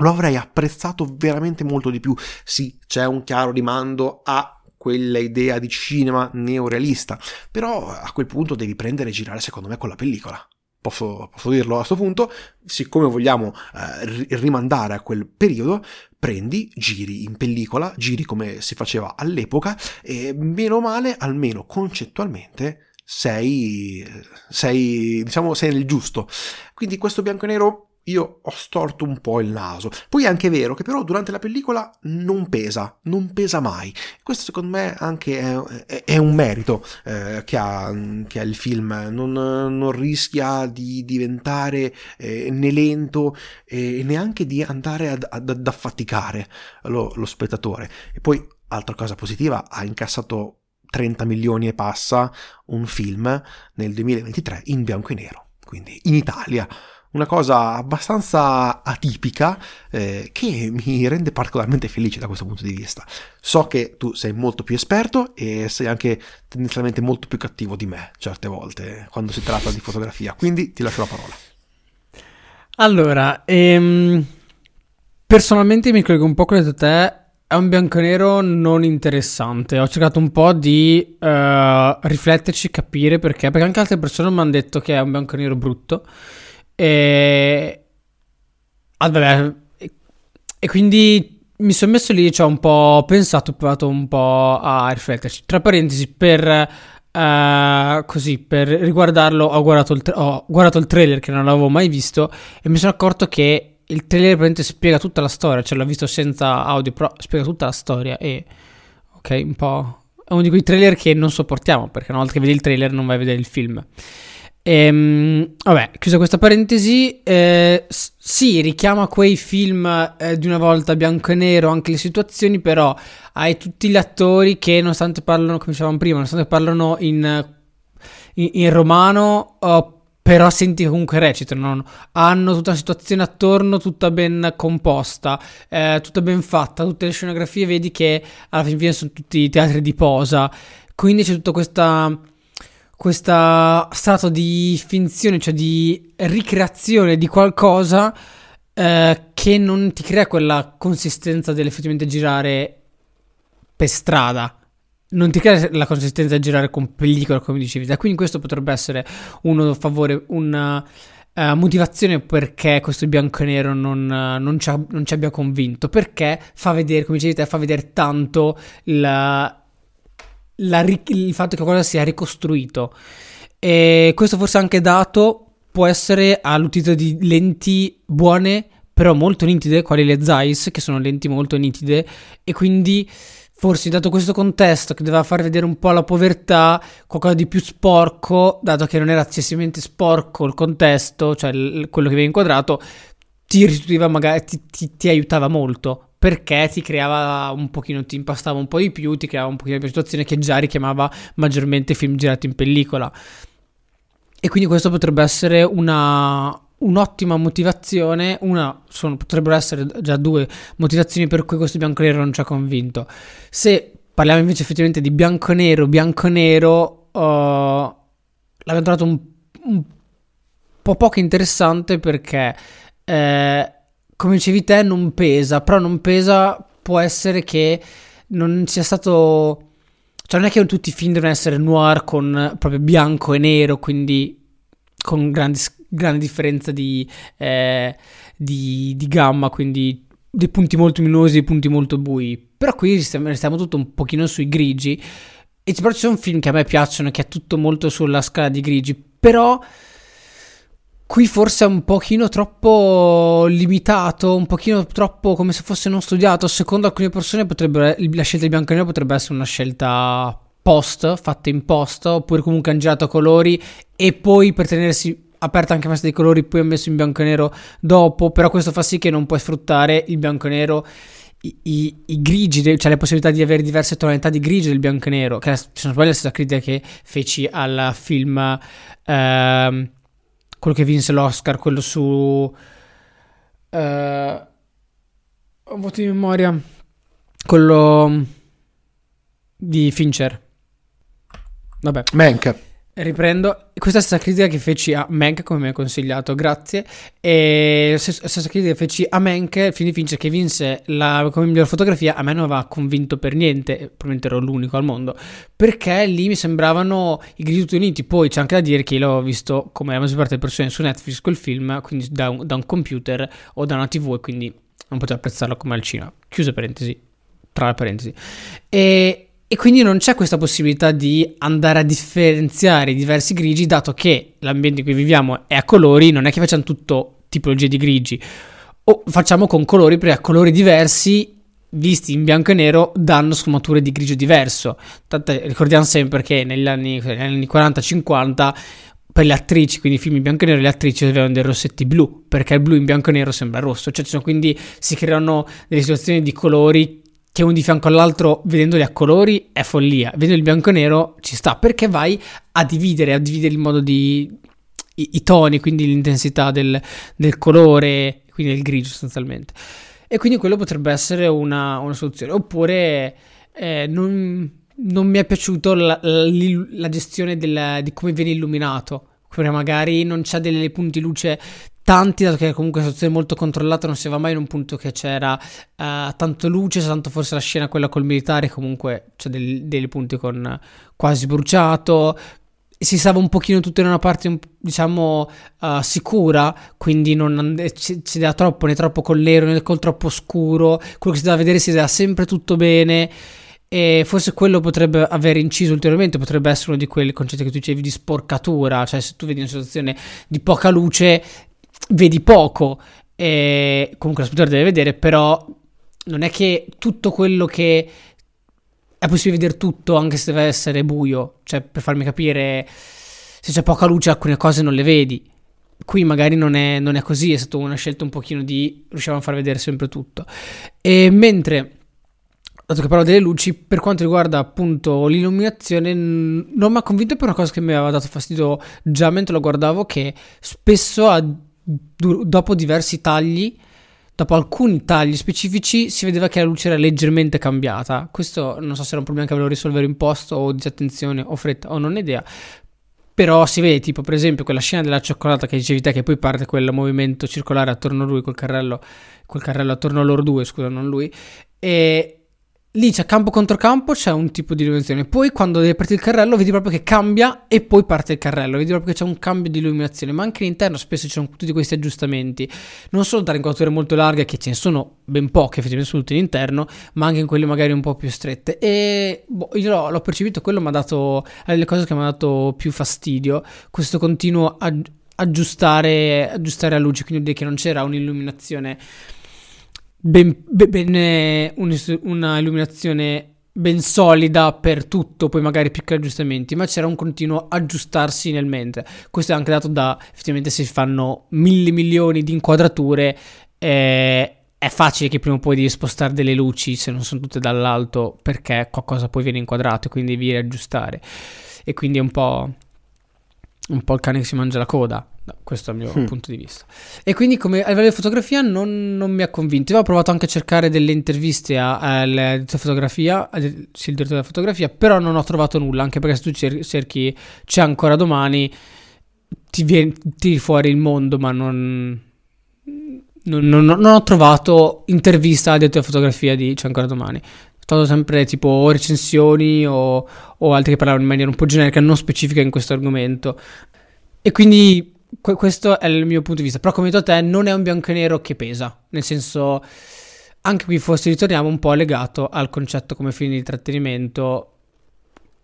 lo avrei apprezzato veramente molto di più. Sì, c'è un chiaro rimando a quella idea di cinema neorealista, però a quel punto devi prendere e girare secondo me con la pellicola. Posso, posso dirlo a questo punto, siccome vogliamo eh, rimandare a quel periodo, prendi, giri in pellicola, giri come si faceva all'epoca e meno male, almeno concettualmente, sei, sei, diciamo, sei nel giusto. Quindi questo bianco e nero io ho storto un po' il naso. Poi è anche vero che però durante la pellicola non pesa, non pesa mai. Questo secondo me anche è, è, un merito eh, che, ha, che, ha, il film, non, non rischia di diventare eh, né lento e neanche di andare ad, ad, ad affaticare lo, lo spettatore. E poi, altra cosa positiva, ha incassato 30 milioni e passa un film nel 2023 in bianco e nero, quindi in Italia una cosa abbastanza atipica eh, che mi rende particolarmente felice da questo punto di vista. So che tu sei molto più esperto e sei anche tendenzialmente molto più cattivo di me certe volte quando si tratta di fotografia, quindi ti lascio la parola. Allora, ehm, personalmente mi collego un po' con te è un bianco e nero non interessante. Ho cercato un po' di uh, rifletterci, capire perché. Perché anche altre persone mi hanno detto che è un bianco e nero brutto. E. Ah, vabbè. E quindi mi sono messo lì, ci ho un po' pensato, ho provato un po' a rifletterci. Tra parentesi, per. Uh, così per riguardarlo ho guardato, il tra- ho guardato il trailer che non avevo mai visto e mi sono accorto che il trailer praticamente spiega tutta la storia, cioè l'ho visto senza audio, però spiega tutta la storia e ok, un po' è uno di quei trailer che non sopportiamo, perché una volta che vedi il trailer non vai a vedere il film. Ehm, vabbè, chiusa questa parentesi, eh, sì, richiama quei film eh, di una volta bianco e nero, anche le situazioni, però hai tutti gli attori che nonostante parlano, come dicevamo prima, nonostante parlano in, in, in romano, oh, però senti comunque recitano, hanno tutta una situazione attorno tutta ben composta, eh, tutta ben fatta, tutte le scenografie vedi che alla fine sono tutti teatri di posa, quindi c'è tutta questa questa strato di finzione, cioè di ricreazione di qualcosa eh, che non ti crea quella consistenza dell'effettivamente girare per strada non ti crea la consistenza di girare con pellicola, come dicevi. Da quindi questo potrebbe essere uno favore, una uh, motivazione perché questo bianco e nero non, uh, non, ci, non, ci, abbia convinto. Perché fa vedere, come dicevi te, fa vedere tanto la, la, il fatto che qualcosa sia ricostruito. E questo forse anche dato può essere all'utilizzo di lenti buone, però molto nitide, quali le Zeiss, che sono lenti molto nitide, e quindi Forse, dato questo contesto che doveva far vedere un po' la povertà, qualcosa di più sporco, dato che non era eccessivamente sporco il contesto, cioè il, quello che viene inquadrato, ti magari, ti, ti, ti, aiutava molto. Perché ti creava un pochino, ti impastava un po' di più, ti creava un pochino di più situazione che già richiamava maggiormente film girati in pellicola. E quindi questo potrebbe essere una, un'ottima motivazione, una, sono, potrebbero essere già due motivazioni per cui questo bianco-nero non ci ha convinto. Se parliamo invece effettivamente di bianco-nero, bianco-nero, uh, l'abbiamo trovato un, un, po' poco interessante perché, eh, come dicevi te, non pesa, però non pesa, può essere che non sia stato... Cioè non è che tutti i film devono essere noir con proprio bianco e nero, quindi con grandi grande differenza di, eh, di, di gamma, quindi dei punti molto luminosi e punti molto bui. Però qui restiamo, tutto un pochino sui grigi. E però ci sono film che a me piacciono, che è tutto molto sulla scala di grigi. Però qui forse è un pochino troppo limitato, un pochino troppo come se fosse non studiato. Secondo alcune persone la scelta di bianco e nero potrebbe essere una scelta post, fatta in post, oppure comunque hanno girato colori e poi per tenersi aperta anche festa dei colori, poi ho messo in bianco e nero dopo, però questo fa sì che non puoi sfruttare il bianco e nero i, i, i, grigi, cioè le possibilità di avere diverse tonalità di grigio del bianco e nero, che se non sbaglio è la stessa critica che feci al film, eh, quello che vinse l'Oscar, quello su... Eh, voto di memoria, quello di Fincher. Vabbè. Mank. Riprendo, questa stessa critica che feci a Mank, come mi ha consigliato, grazie. E la stessa critica che feci a film di Fincher che vinse la, come miglior fotografia, a me non aveva convinto per niente, probabilmente ero l'unico al mondo, perché lì mi sembravano i grigi tutti uniti. Poi c'è anche da dire che io l'ho visto, come la maggior parte delle persone, su Netflix quel film, quindi da un, da un computer o da una tv e quindi non potevo apprezzarlo come al cinema. Chiusa parentesi, tra le parentesi. E e quindi non c'è questa possibilità di andare a differenziare i diversi grigi, dato che l'ambiente in cui viviamo è a colori, non è che facciamo tutto tipologie di grigi, o facciamo con colori perché a colori diversi visti in bianco e nero danno sfumature di grigio diverso. Tant'è, ricordiamo sempre che negli anni, anni 40-50 per le attrici, quindi film in bianco e nero, le attrici avevano dei rossetti blu, perché il blu in bianco e nero sembra rosso, cioè quindi si creano delle situazioni di colori che uno di fianco all'altro vedendoli a colori è follia, vedendo il bianco e nero ci sta, perché vai a dividere, a dividere il modo di... i, i toni, quindi l'intensità del, del, colore, quindi il grigio sostanzialmente. E quindi quello potrebbe essere una, una soluzione. Oppure eh, non, non, mi è piaciuto la, la, la gestione del, di come viene illuminato. Perché magari non c'è dei punti luce tanti, dato che comunque è una situazione molto controllata, non si va mai in un punto che c'era uh, tanto luce, tanto forse la scena quella col militare, comunque c'è dei, dei punti con quasi bruciato, si stava un pochino tutto in una parte diciamo uh, sicura quindi non ci, ci dava troppo né troppo col nero né col troppo scuro. Quello che si doveva vedere si vedeva sempre tutto bene. E forse quello potrebbe aver inciso ulteriormente potrebbe essere uno di quei concetti che tu dicevi di sporcatura cioè se tu vedi una situazione di poca luce vedi poco e comunque lo spettatore deve vedere però non è che tutto quello che è possibile vedere tutto anche se deve essere buio, cioè per farmi capire se c'è poca luce alcune cose non le vedi. Qui magari non è, non è così, è stata una scelta un pochino di riusciamo a far vedere sempre tutto. E mentre dato che parlo delle luci, per quanto riguarda appunto l'illuminazione, non mi ha convinto per una cosa che mi aveva dato fastidio già mentre lo guardavo, che spesso a, dopo diversi tagli dopo alcuni tagli specifici si vedeva che la luce era leggermente cambiata. Questo non so se era un problema che volevo risolvere in posto o disattenzione o fretta o non ho idea. Però si vede tipo per esempio quella scena della cioccolata che dicevi te che poi parte quel movimento circolare attorno a lui col carrello, col carrello attorno a loro due, scusa non lui. E Lì c'è campo contro campo, c'è un tipo di illuminazione. Poi quando deve partire il carrello, vedi proprio che cambia e poi parte il carrello. Vedi proprio che c'è un cambio di illuminazione. Ma anche all'interno spesso ci sono tutti questi aggiustamenti. Non solo da inquadrature molto larghe, che ce ne sono ben poche effettivamente tutti all'interno, ma anche in quelle magari un po' più strette. E boh, io l'ho, l'ho, percepito, quello mi ha dato. È le cose che mi ha dato più fastidio. Questo continuo aggi- aggiustare, aggiustare la luce. Quindi vuol dire che non c'era un'illuminazione ben, ben, una illuminazione ben solida per tutto, poi magari piccoli aggiustamenti, ma c'era un continuo aggiustarsi nel mentre. Questo è anche dato da effettivamente se si fanno mille milioni di inquadrature. Eh, è facile che prima o poi devi spostare delle luci se non sono tutte dall'alto perché qualcosa poi viene inquadrato e quindi devi riaggiustare. E quindi è un po', un po' il cane che si mangia la coda. No, questo è il mio mm. punto di vista. E quindi, come a livello di fotografia, non, non mi ha convinto. Io ho provato anche a cercare delle interviste al fotografia, sì, il direttore della fotografia, però non ho trovato nulla. Anche perché se tu cerchi, cerchi c'è ancora domani, ti viene tiri fuori il mondo, ma non. Non, non, ho trovato intervista al direttore di fotografia di C'è ancora domani stato sempre tipo recensioni o, o altri che parlavano in maniera un po' generica, non specifica in questo argomento. E quindi questo è il mio punto di vista. Però, come detto a te, non è un bianco e nero che pesa. Nel senso, anche qui forse ritorniamo un po' legato al concetto come film di intrattenimento.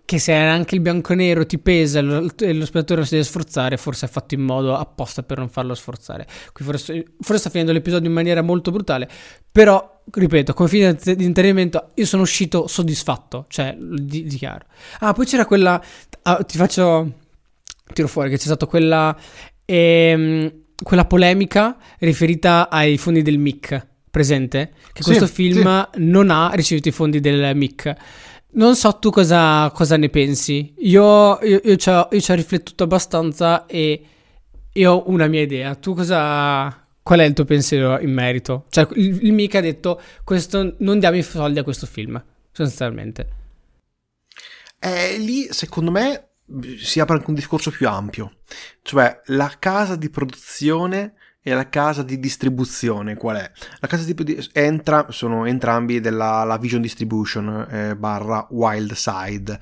Che se anche il bianco e nero ti pesa e lo, lo, spettatore non si deve sforzare, forse è fatto in modo apposta per non farlo sforzare. Qui forse, forse sta finendo l'episodio in maniera molto brutale. Però, ripeto, come film di intrattenimento, io sono uscito soddisfatto. Cioè, di, dichiaro. Ah, poi c'era quella. Ah, ti faccio tiro fuori che c'è stata quella ehm, quella polemica riferita ai fondi del MIC, presente? Che sì, questo film sì. non ha ricevuto i fondi del MIC. Non so tu cosa, cosa ne pensi. Io, io, io, ci ho, io, ci ho, riflettuto abbastanza e, e ho una mia idea. Tu cosa... Qual è il tuo pensiero in merito? Cioè, il, il MIC ha detto questo, non diamo i soldi a questo film, sostanzialmente. Eh, lì, secondo me, si apre anche un discorso più ampio, cioè la casa di produzione e la casa di distribuzione qual è? La casa di entra, sono entrambi della Vision Distribution eh, barra Wild Side,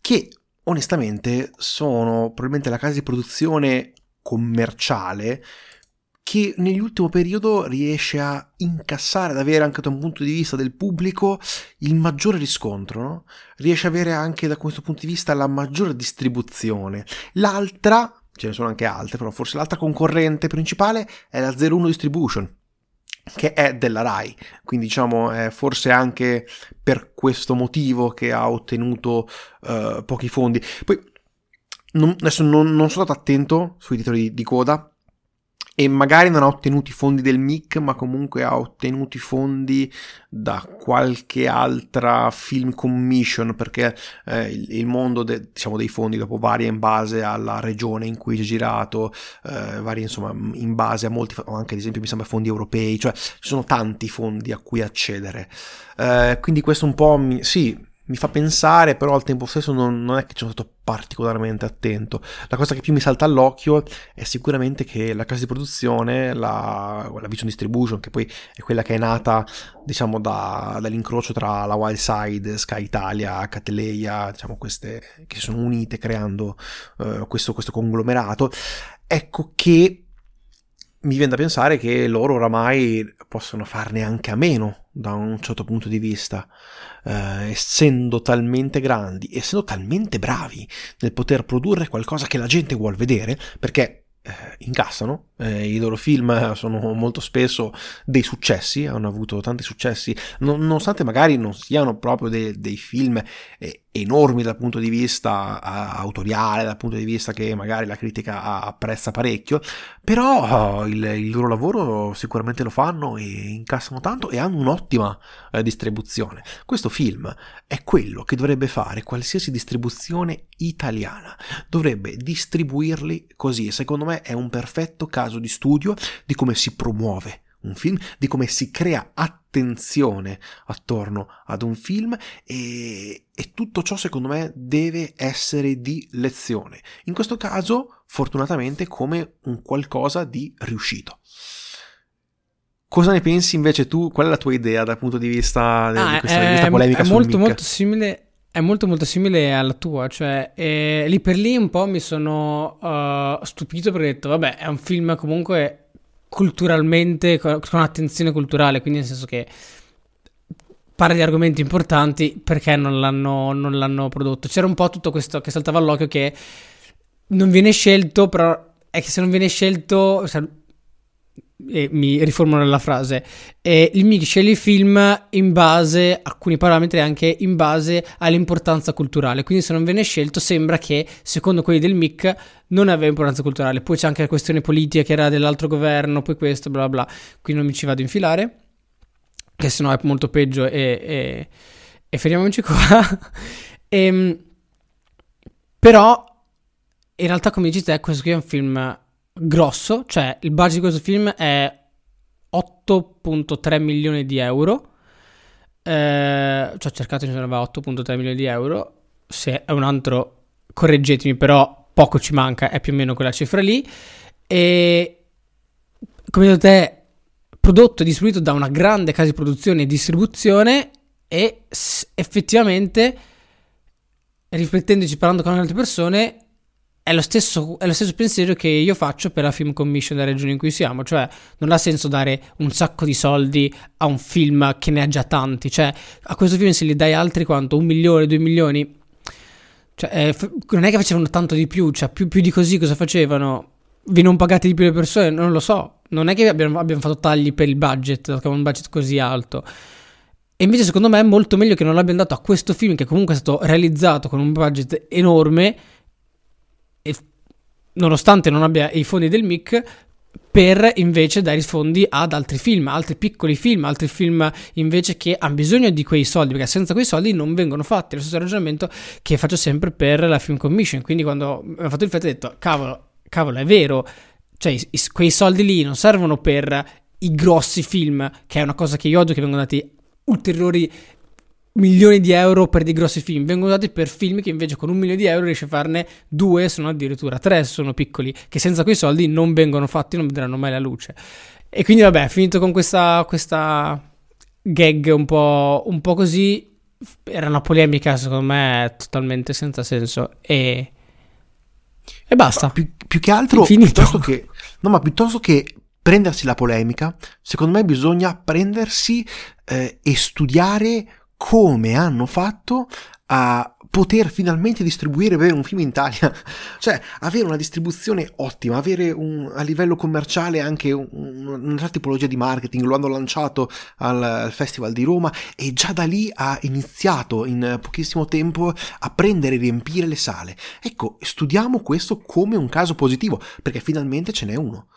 che onestamente sono probabilmente la casa di produzione commerciale che nell'ultimo periodo riesce a incassare, ad avere anche da un punto di vista del pubblico il maggiore riscontro, no? riesce ad avere anche da questo punto di vista la maggiore distribuzione. L'altra, ce ne sono anche altre, però forse l'altra concorrente principale è la 01 Distribution, che è della RAI, quindi diciamo è forse anche per questo motivo che ha ottenuto uh, pochi fondi. Poi non, adesso non, non sono stato attento sui titoli di coda, e magari non ha ottenuto i fondi del MIC, ma comunque ha ottenuto i fondi da qualche altra film commission, perché eh, il, il, mondo de, diciamo, dei fondi dopo varia in base alla regione in cui c'è girato, eh, varia insomma in base a molti, anche ad esempio mi sembra fondi europei, cioè ci sono tanti fondi a cui accedere. Eh, quindi questo un po' mi, sì, mi fa pensare, però al tempo stesso non, non, è che ci sono stato particolarmente attento. La cosa che più mi salta all'occhio è sicuramente che la casa di produzione, la, la Vision Distribution, che poi è quella che è nata, diciamo, da, dall'incrocio tra la Wild Side, Sky Italia, Catleia, diciamo, queste che si sono unite creando uh, questo, questo conglomerato, ecco che mi viene da pensare che loro oramai possono farne anche a meno da un certo punto di vista, eh, essendo talmente grandi, essendo talmente bravi nel poter produrre qualcosa che la gente vuole vedere, perché eh, incassano, eh, i loro film sono molto spesso dei successi, hanno avuto tanti successi, non, nonostante magari non siano proprio de, dei film eh, enormi dal punto di vista uh, autoriale, dal punto di vista che magari la critica apprezza parecchio, però uh, il, il, loro lavoro sicuramente lo fanno e incassano tanto e hanno un'ottima uh, distribuzione. Questo film è quello che dovrebbe fare qualsiasi distribuzione italiana, dovrebbe distribuirli così, secondo me è un perfetto caso di studio di come si promuove un film, di come si crea attenzione attorno ad un film e, e, tutto ciò secondo me deve essere di lezione. In questo caso, fortunatamente, come un qualcosa di riuscito. Cosa ne pensi invece tu? Qual è la tua idea dal punto di vista ah, di, questa, di questa polemica? È molto, molto simile è molto molto simile alla tua, cioè eh, lì per lì un po' mi sono uh, stupito perché ho detto vabbè è un film comunque culturalmente, con attenzione culturale, quindi nel senso che parla di argomenti importanti perché non l'hanno, non l'hanno prodotto. C'era un po' tutto questo che saltava all'occhio che non viene scelto, però è che se non viene scelto, cioè, e mi riformulo la frase, e il MIC sceglie il film in base, alcuni parametri anche in base all'importanza culturale, quindi se non viene scelto sembra che secondo quelli del MIC non aveva importanza culturale, poi c'è anche la questione politica che era dell'altro governo, poi questo, bla bla, qui non mi ci vado a infilare, che sennò è molto peggio e, e, e fermiamoci qua. e, ehm, però in realtà come dici te questo qui è un film grosso, cioè il budget di questo film è 8.3 milioni di euro. Eh, cioè ho cercato in generale 8.3 milioni di euro. Se è un altro, correggetemi, però poco ci manca, è più o meno quella cifra lì. E come detto te, prodotto e distribuito da una grande casa di produzione e distribuzione e effettivamente riflettendoci parlando con altre persone è lo, stesso, è lo stesso pensiero che io faccio per la film commission della regione in cui siamo, cioè non ha senso dare un sacco di soldi a un film che ne ha già tanti, cioè a questo film se gli dai altri quanto, un milione, due milioni, cioè, eh, non è che facevano tanto di più, cioè più, più, di così cosa facevano? Vi non pagate di più le persone? Non lo so, non è che abbiamo, abbiamo fatto tagli per il budget, perché un budget così alto. E invece secondo me è molto meglio che non l'abbiamo dato a questo film che comunque è stato realizzato con un budget enorme e nonostante non abbia i fondi del MIC, per invece dare i fondi ad altri film, altri piccoli film, altri film invece che hanno bisogno di quei soldi, perché senza quei soldi non vengono fatti. Lo stesso ragionamento che faccio sempre per la Film Commission. Quindi quando ho fatto il fatto ho detto, cavolo, cavolo, è vero, cioè quei soldi lì non servono per i grossi film, che è una cosa che io odio che vengono dati ulteriori milioni di euro per dei grossi film, vengono dati per film che invece con un milione di euro riesce a farne due, sono addirittura tre, sono piccoli, che senza quei soldi non vengono fatti, non vedranno mai la luce. E quindi vabbè, finito con questa, questa gag un po', un po' così, era una polemica secondo me totalmente senza senso e... E basta. Più, più, che altro, piuttosto che, no, ma piuttosto che prendersi la polemica, secondo me bisogna prendersi eh, e studiare come hanno fatto a poter finalmente distribuire bene un film in Italia, cioè avere una distribuzione ottima, avere un, a livello commerciale anche un, una certa tipologia di marketing, lo hanno lanciato al, al, Festival di Roma e già da lì ha iniziato in pochissimo tempo a prendere e riempire le sale. Ecco, studiamo questo come un caso positivo, perché finalmente ce n'è uno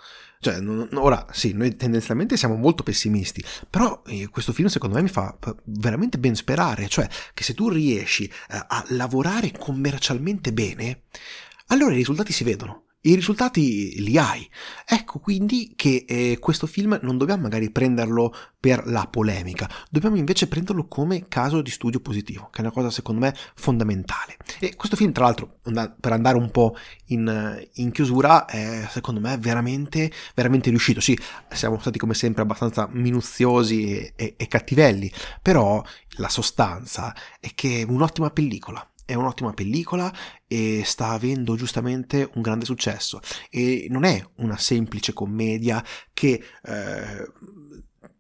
Cioè, ora sì, noi tendenzialmente siamo molto pessimisti, però eh, questo film secondo me mi fa veramente ben sperare, cioè che se tu riesci eh, a lavorare commercialmente bene, allora i risultati si vedono i risultati li hai. Ecco quindi che eh, questo film non dobbiamo magari prenderlo per la polemica, dobbiamo invece prenderlo come caso di studio positivo, che è una cosa secondo me fondamentale. E questo film, tra l'altro, per andare un po' in, in chiusura, è secondo me veramente, veramente riuscito. Sì, siamo stati come sempre abbastanza minuziosi e, e, e cattivelli, però la sostanza è che è un'ottima pellicola è un'ottima pellicola e sta avendo giustamente un grande successo e non è una semplice commedia che eh,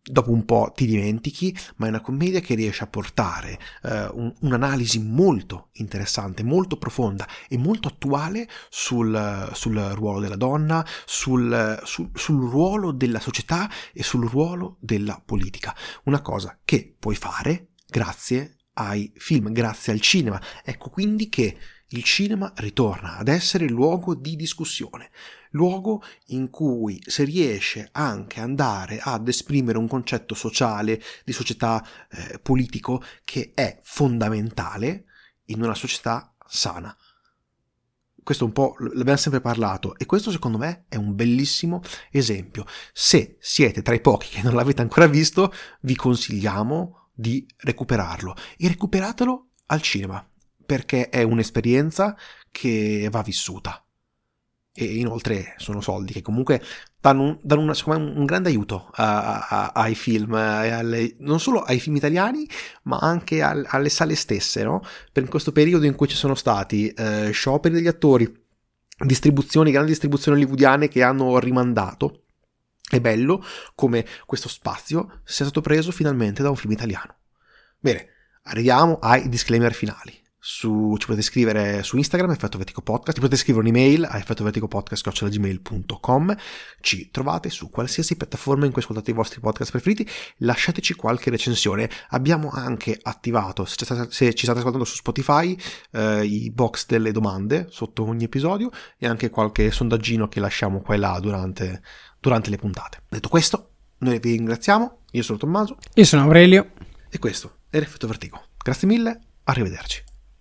dopo un po' ti dimentichi, ma è una commedia che riesce a portare eh, un, un'analisi molto interessante, molto profonda e molto attuale sul, sul ruolo della donna, sul, sul, sul ruolo della società e sul ruolo della politica. Una cosa che puoi fare grazie ai film, grazie al cinema. Ecco quindi che il cinema ritorna ad essere luogo di discussione, luogo in cui si riesce anche ad andare ad esprimere un concetto sociale, di società eh, politico che è fondamentale in una società sana. Questo un po' l'abbiamo sempre parlato e questo secondo me è un bellissimo esempio. Se siete tra i pochi che non l'avete ancora visto, vi consigliamo di recuperarlo e recuperatelo al cinema perché è un'esperienza che va vissuta e inoltre sono soldi che comunque danno un, danno una, me, un grande aiuto a, a, ai film, alle, non solo ai film italiani, ma anche al, alle sale stesse, no? Per questo periodo in cui ci sono stati eh, scioperi degli attori, distribuzioni, grandi distribuzioni hollywoodiane che hanno rimandato, è bello come questo spazio sia stato preso finalmente da un film italiano. Bene, arriviamo ai disclaimer finali. Su, ci potete scrivere su Instagram, Effetto Vertico Podcast, ci potete scrivere un'email a effettoverticopodcast.gmail.com ci trovate su qualsiasi piattaforma in cui ascoltate i vostri podcast preferiti, lasciateci qualche recensione. Abbiamo anche attivato, se, se ci state ascoltando su Spotify, eh, i box delle domande sotto ogni episodio e anche qualche sondaggino che lasciamo qua e là durante, durante le puntate. Detto questo, noi vi ringraziamo, io sono Tommaso. Io sono Aurelio. E questo è l'effetto vertigo. Grazie mille, arrivederci.